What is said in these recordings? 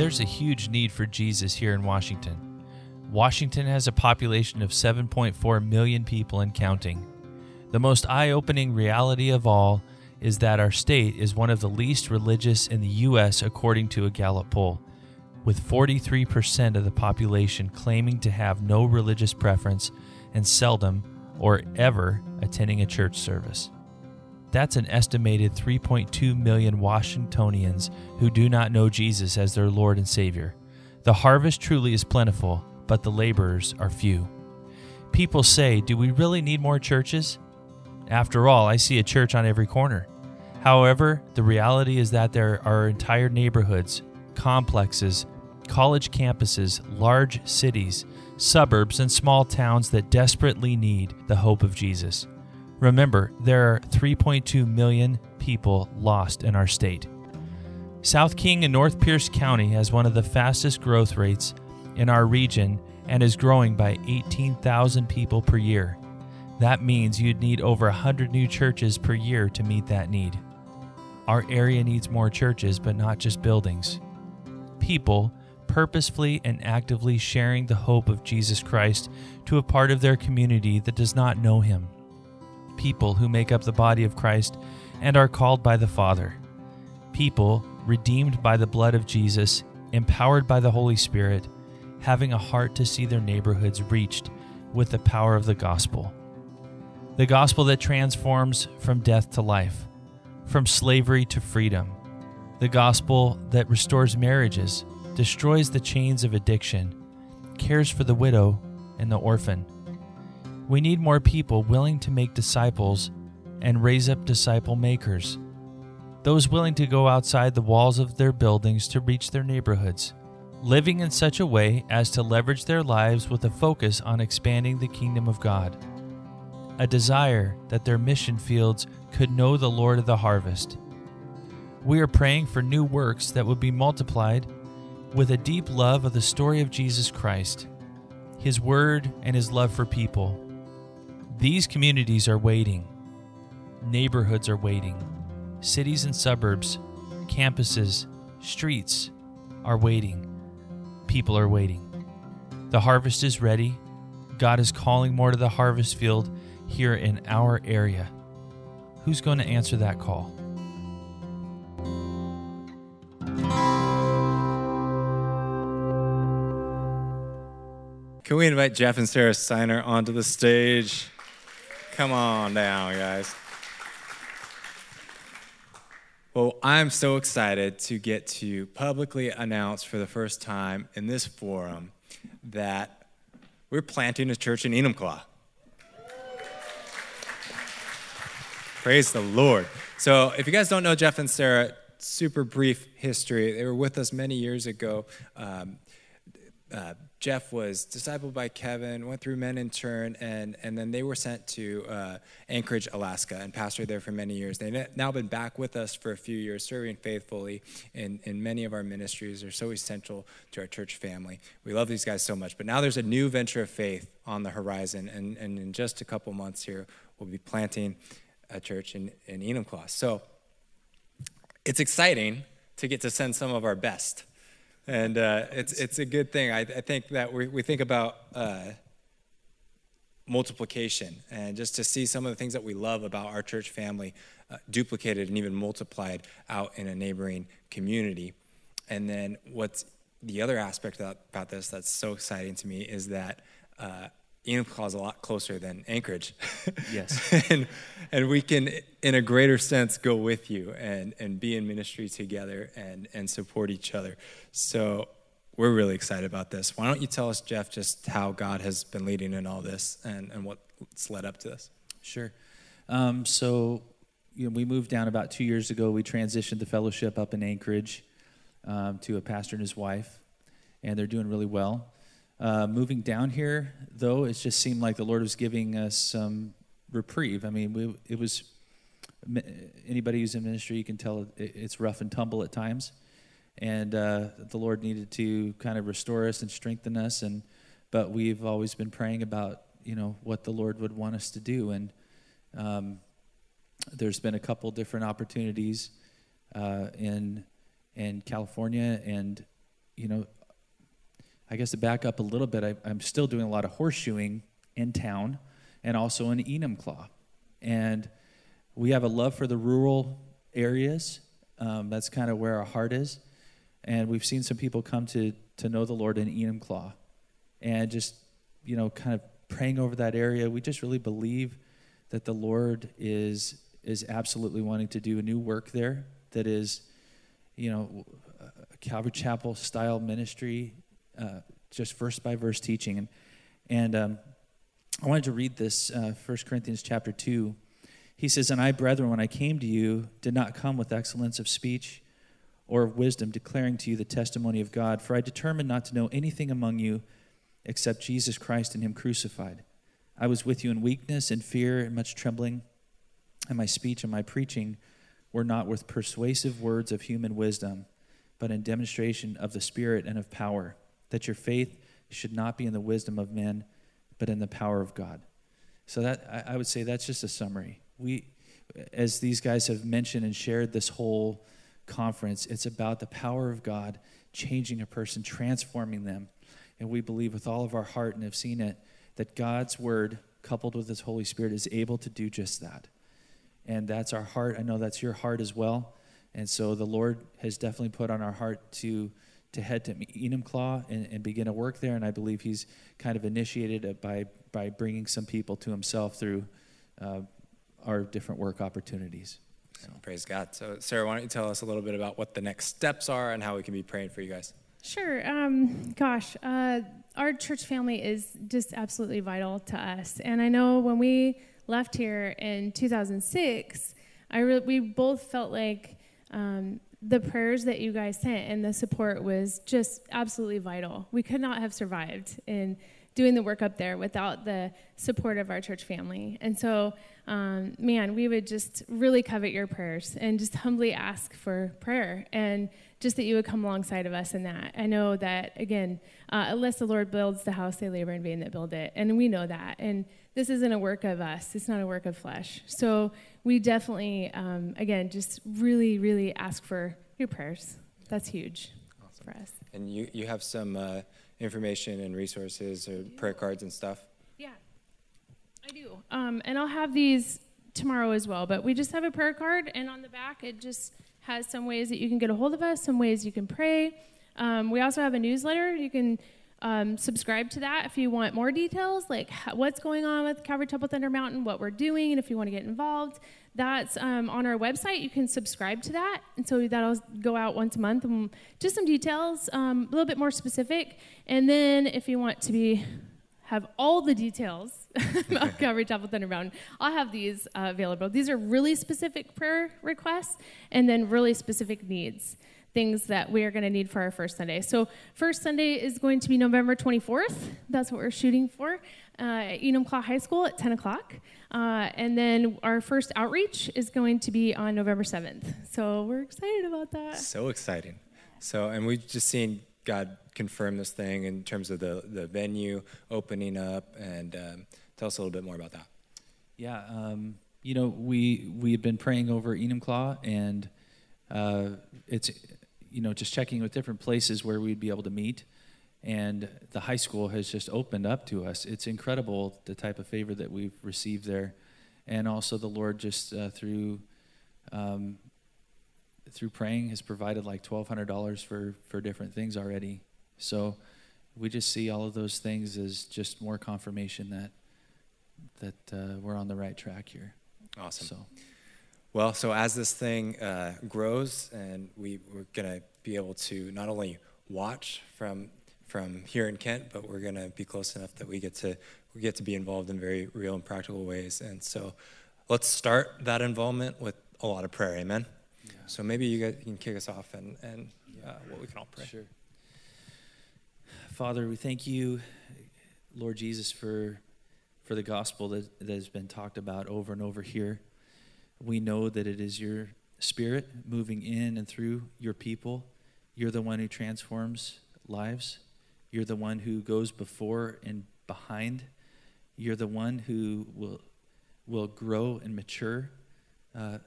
There's a huge need for Jesus here in Washington. Washington has a population of 7.4 million people and counting. The most eye opening reality of all is that our state is one of the least religious in the U.S., according to a Gallup poll, with 43% of the population claiming to have no religious preference and seldom or ever attending a church service. That's an estimated 3.2 million Washingtonians who do not know Jesus as their Lord and Savior. The harvest truly is plentiful, but the laborers are few. People say, Do we really need more churches? After all, I see a church on every corner. However, the reality is that there are entire neighborhoods, complexes, college campuses, large cities, suburbs, and small towns that desperately need the hope of Jesus. Remember, there are 3.2 million people lost in our state. South King and North Pierce County has one of the fastest growth rates in our region and is growing by 18,000 people per year. That means you'd need over 100 new churches per year to meet that need. Our area needs more churches, but not just buildings. People purposefully and actively sharing the hope of Jesus Christ to a part of their community that does not know Him people who make up the body of Christ and are called by the Father. People redeemed by the blood of Jesus, empowered by the Holy Spirit, having a heart to see their neighborhoods reached with the power of the gospel. The gospel that transforms from death to life, from slavery to freedom. The gospel that restores marriages, destroys the chains of addiction, cares for the widow and the orphan we need more people willing to make disciples and raise up disciple makers. Those willing to go outside the walls of their buildings to reach their neighborhoods, living in such a way as to leverage their lives with a focus on expanding the kingdom of God. A desire that their mission fields could know the Lord of the harvest. We are praying for new works that would be multiplied with a deep love of the story of Jesus Christ, His Word, and His love for people. These communities are waiting. Neighborhoods are waiting. Cities and suburbs, campuses, streets are waiting. People are waiting. The harvest is ready. God is calling more to the harvest field here in our area. Who's going to answer that call? Can we invite Jeff and Sarah Steiner onto the stage? Come on down, guys. Well, I'm so excited to get to publicly announce for the first time in this forum that we're planting a church in Enumclaw. Praise the Lord. So, if you guys don't know Jeff and Sarah, super brief history. They were with us many years ago. Um, uh, Jeff was discipled by Kevin, went through Men in Turn, and, and then they were sent to uh, Anchorage, Alaska, and pastored there for many years. They've now been back with us for a few years, serving faithfully in, in many of our ministries. They're so essential to our church family. We love these guys so much. But now there's a new venture of faith on the horizon, and, and in just a couple months here, we'll be planting a church in, in Enumclaw. So it's exciting to get to send some of our best and uh, it's it's a good thing. I, I think that we, we think about uh, multiplication and just to see some of the things that we love about our church family uh, duplicated and even multiplied out in a neighboring community. And then what's the other aspect about this that's so exciting to me is that uh, Enumclaw is a lot closer than Anchorage. Yes. and, and we can, in a greater sense, go with you and, and be in ministry together and, and support each other. So we're really excited about this. Why don't you tell us, Jeff, just how God has been leading in all this and, and what's led up to this? Sure. Um, so you know, we moved down about two years ago. We transitioned the fellowship up in Anchorage um, to a pastor and his wife, and they're doing really well. Uh, moving down here, though, it just seemed like the Lord was giving us some reprieve. I mean, we, it was anybody who's in ministry, you can tell it, it's rough and tumble at times, and uh, the Lord needed to kind of restore us and strengthen us. And but we've always been praying about you know what the Lord would want us to do, and um, there's been a couple different opportunities uh, in in California and you know, I guess to back up a little bit, I, I'm still doing a lot of horseshoeing in town and also in Enumclaw. And we have a love for the rural areas. Um, that's kind of where our heart is. And we've seen some people come to, to know the Lord in Enumclaw. And just, you know, kind of praying over that area, we just really believe that the Lord is, is absolutely wanting to do a new work there that is, you know, Calvary Chapel style ministry, uh, just verse by verse teaching. And, and um, I wanted to read this, uh, 1 Corinthians chapter 2. He says, And I, brethren, when I came to you, did not come with excellence of speech or of wisdom, declaring to you the testimony of God. For I determined not to know anything among you except Jesus Christ and Him crucified. I was with you in weakness and fear and much trembling, and my speech and my preaching were not with persuasive words of human wisdom, but in demonstration of the Spirit and of power, that your faith should not be in the wisdom of men, but in the power of God. So that I would say that's just a summary. We, as these guys have mentioned and shared this whole conference, it's about the power of God changing a person, transforming them. And we believe with all of our heart and have seen it that God's word, coupled with His Holy Spirit, is able to do just that. And that's our heart. I know that's your heart as well. And so the Lord has definitely put on our heart to to head to Enumclaw and, and begin to work there. And I believe he's kind of initiated it by by bringing some people to himself through uh, our different work opportunities. So. Praise God. So, Sarah, why don't you tell us a little bit about what the next steps are and how we can be praying for you guys? Sure. Um, gosh, uh, our church family is just absolutely vital to us. And I know when we left here in 2006, I re- we both felt like um, the prayers that you guys sent and the support was just absolutely vital. We could not have survived in doing the work up there without the support of our church family. And so, um, man, we would just really covet your prayers and just humbly ask for prayer and just that you would come alongside of us in that. I know that, again, uh, unless the Lord builds the house, they labor in vain that build it. And we know that. And this isn't a work of us, it's not a work of flesh. So we definitely, um, again, just really, really ask for your prayers. That's huge awesome. for us. And you, you have some uh, information and resources or prayer cards and stuff? Yeah, I do. Um, and I'll have these tomorrow as well. But we just have a prayer card, and on the back, it just has some ways that you can get a hold of us, some ways you can pray. Um, we also have a newsletter. You can um, subscribe to that if you want more details, like what's going on with Calvary Temple Thunder Mountain, what we're doing, and if you want to get involved. That's um, on our website. You can subscribe to that, and so that'll go out once a month. And just some details, um, a little bit more specific. And then if you want to be have all the details about Calvary Temple Thunder Mountain, I'll have these uh, available. These are really specific prayer requests, and then really specific needs things that we are going to need for our first Sunday. So, first Sunday is going to be November 24th. That's what we're shooting for uh, at Enumclaw High School at 10 o'clock. Uh, and then our first outreach is going to be on November 7th. So, we're excited about that. So exciting. So, and we've just seen God confirm this thing in terms of the, the venue opening up. And um, tell us a little bit more about that. Yeah. Um, you know, we, we've been praying over Enumclaw, and uh, it's you know, just checking with different places where we'd be able to meet. And the high school has just opened up to us. It's incredible the type of favor that we've received there. And also, the Lord just uh, through um, through praying has provided like twelve hundred dollars for for different things already. So we just see all of those things as just more confirmation that that uh, we're on the right track here. Awesome. So. Well, so as this thing uh, grows, and we, we're going to be able to not only watch from from here in Kent, but we're going to be close enough that we get to we get to be involved in very real and practical ways. And so, let's start that involvement with a lot of prayer. Amen. Yeah. So maybe you guys can kick us off and and uh, what we can all pray. Sure. Father, we thank you, Lord Jesus, for for the gospel that, that has been talked about over and over here we know that it is your spirit moving in and through your people. You're the one who transforms lives. You're the one who goes before and behind. You're the one who will, will grow and mature uh,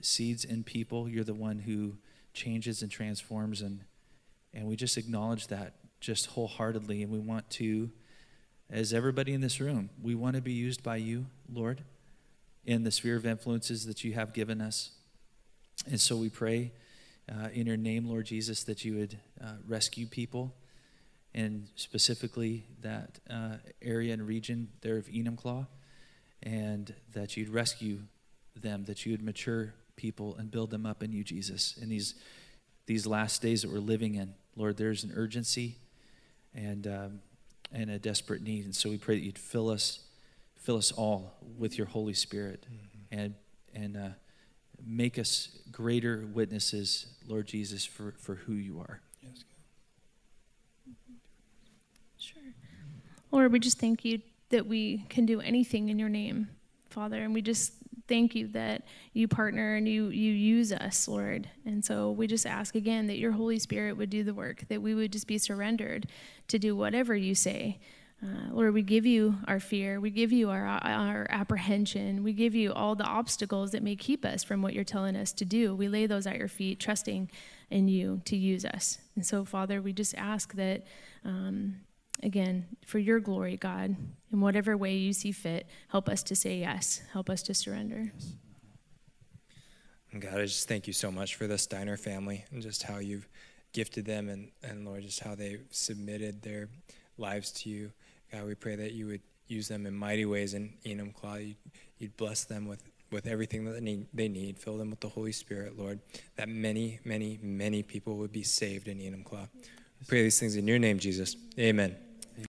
seeds in people. You're the one who changes and transforms. And, And we just acknowledge that just wholeheartedly. And we want to, as everybody in this room, we want to be used by you, Lord, in the sphere of influences that you have given us. And so we pray uh, in your name, Lord Jesus, that you would uh, rescue people, and specifically that uh, area and region there of Enumclaw, and that you'd rescue them, that you would mature people and build them up in you, Jesus, in these these last days that we're living in. Lord, there's an urgency and um, and a desperate need, and so we pray that you'd fill us, fill us all with your Holy Spirit, mm-hmm. and and uh, make us greater witnesses, Lord Jesus, for, for who you are. Yes, Sure. Lord, we just thank you that we can do anything in your name, Father, and we just thank you that you partner and you you use us, Lord. And so we just ask again that your Holy Spirit would do the work, that we would just be surrendered to do whatever you say. Uh, Lord, we give you our fear. We give you our, our apprehension. We give you all the obstacles that may keep us from what you're telling us to do. We lay those at your feet, trusting in you to use us. And so, Father, we just ask that, um, again, for your glory, God, in whatever way you see fit, help us to say yes. Help us to surrender. God, I just thank you so much for the Steiner family and just how you've gifted them and, and Lord, just how they've submitted their lives to you. God, we pray that you would use them in mighty ways in Enumclaw. You'd, you'd bless them with, with everything that they need, they need. Fill them with the Holy Spirit, Lord, that many, many, many people would be saved in Enumclaw. Pray these things in your name, Jesus. Amen.